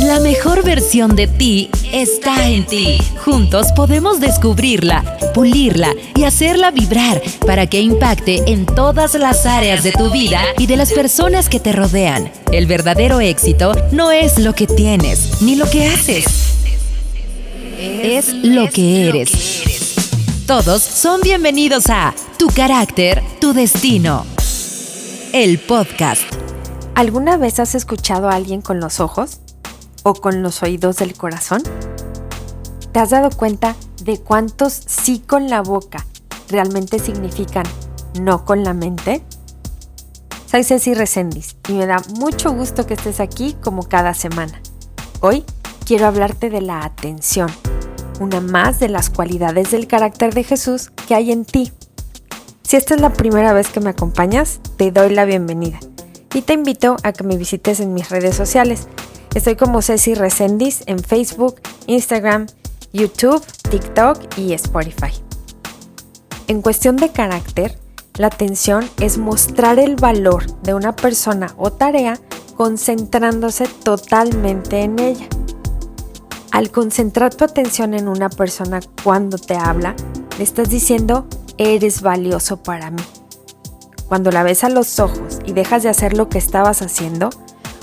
La mejor versión de ti está en ti. Juntos podemos descubrirla, pulirla y hacerla vibrar para que impacte en todas las áreas de tu vida y de las personas que te rodean. El verdadero éxito no es lo que tienes ni lo que haces. Es lo que eres. Todos son bienvenidos a Tu carácter, tu destino. El podcast. ¿Alguna vez has escuchado a alguien con los ojos o con los oídos del corazón? ¿Te has dado cuenta de cuántos sí con la boca realmente significan no con la mente? Soy Ceci Resendiz y me da mucho gusto que estés aquí como cada semana. Hoy quiero hablarte de la atención, una más de las cualidades del carácter de Jesús que hay en ti. Si esta es la primera vez que me acompañas, te doy la bienvenida y te invito a que me visites en mis redes sociales. Estoy como Ceci Resendiz en Facebook, Instagram, YouTube, TikTok y Spotify. En cuestión de carácter, la atención es mostrar el valor de una persona o tarea concentrándose totalmente en ella. Al concentrar tu atención en una persona cuando te habla, le estás diciendo, eres valioso para mí. Cuando la ves a los ojos y dejas de hacer lo que estabas haciendo,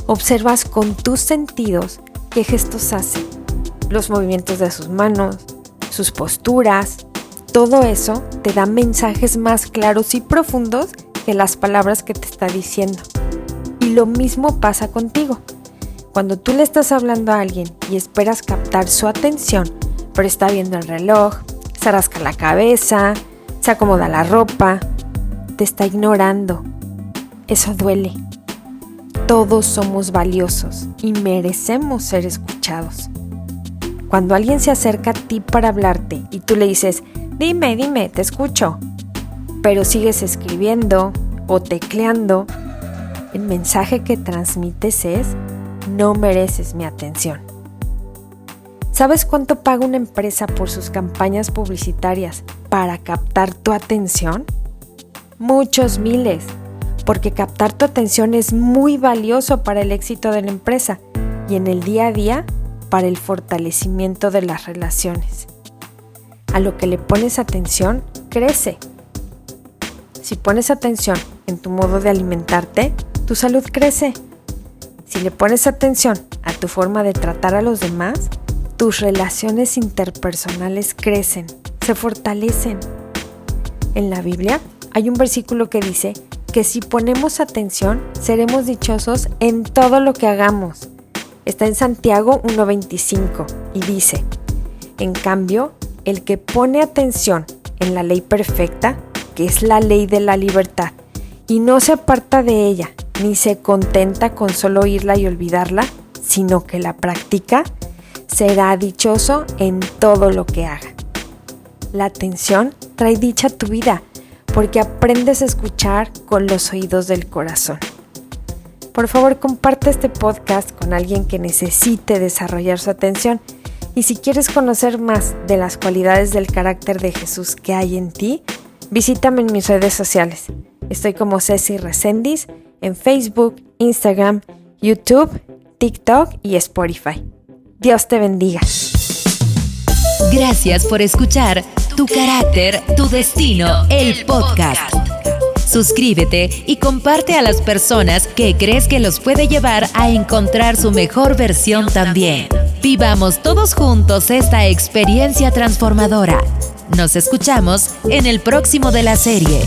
observas con tus sentidos qué gestos hace, los movimientos de sus manos, sus posturas, todo eso te da mensajes más claros y profundos que las palabras que te está diciendo. Y lo mismo pasa contigo. Cuando tú le estás hablando a alguien y esperas captar su atención, pero está viendo el reloj, se rasca la cabeza, se acomoda la ropa, te está ignorando. Eso duele. Todos somos valiosos y merecemos ser escuchados. Cuando alguien se acerca a ti para hablarte y tú le dices, dime, dime, te escucho, pero sigues escribiendo o tecleando, el mensaje que transmites es, no mereces mi atención. ¿Sabes cuánto paga una empresa por sus campañas publicitarias para captar tu atención? muchos miles, porque captar tu atención es muy valioso para el éxito de la empresa y en el día a día para el fortalecimiento de las relaciones. A lo que le pones atención, crece. Si pones atención en tu modo de alimentarte, tu salud crece. Si le pones atención a tu forma de tratar a los demás, tus relaciones interpersonales crecen, se fortalecen. En la Biblia hay un versículo que dice que si ponemos atención, seremos dichosos en todo lo que hagamos. Está en Santiago 1.25 y dice, en cambio, el que pone atención en la ley perfecta, que es la ley de la libertad, y no se aparta de ella, ni se contenta con solo oírla y olvidarla, sino que la practica, será dichoso en todo lo que haga. La atención trae dicha a tu vida porque aprendes a escuchar con los oídos del corazón. Por favor, comparte este podcast con alguien que necesite desarrollar su atención. Y si quieres conocer más de las cualidades del carácter de Jesús que hay en ti, visítame en mis redes sociales. Estoy como Ceci Resendiz en Facebook, Instagram, YouTube, TikTok y Spotify. Dios te bendiga. Gracias por escuchar Tu carácter, tu destino, el podcast. Suscríbete y comparte a las personas que crees que los puede llevar a encontrar su mejor versión también. Vivamos todos juntos esta experiencia transformadora. Nos escuchamos en el próximo de la serie.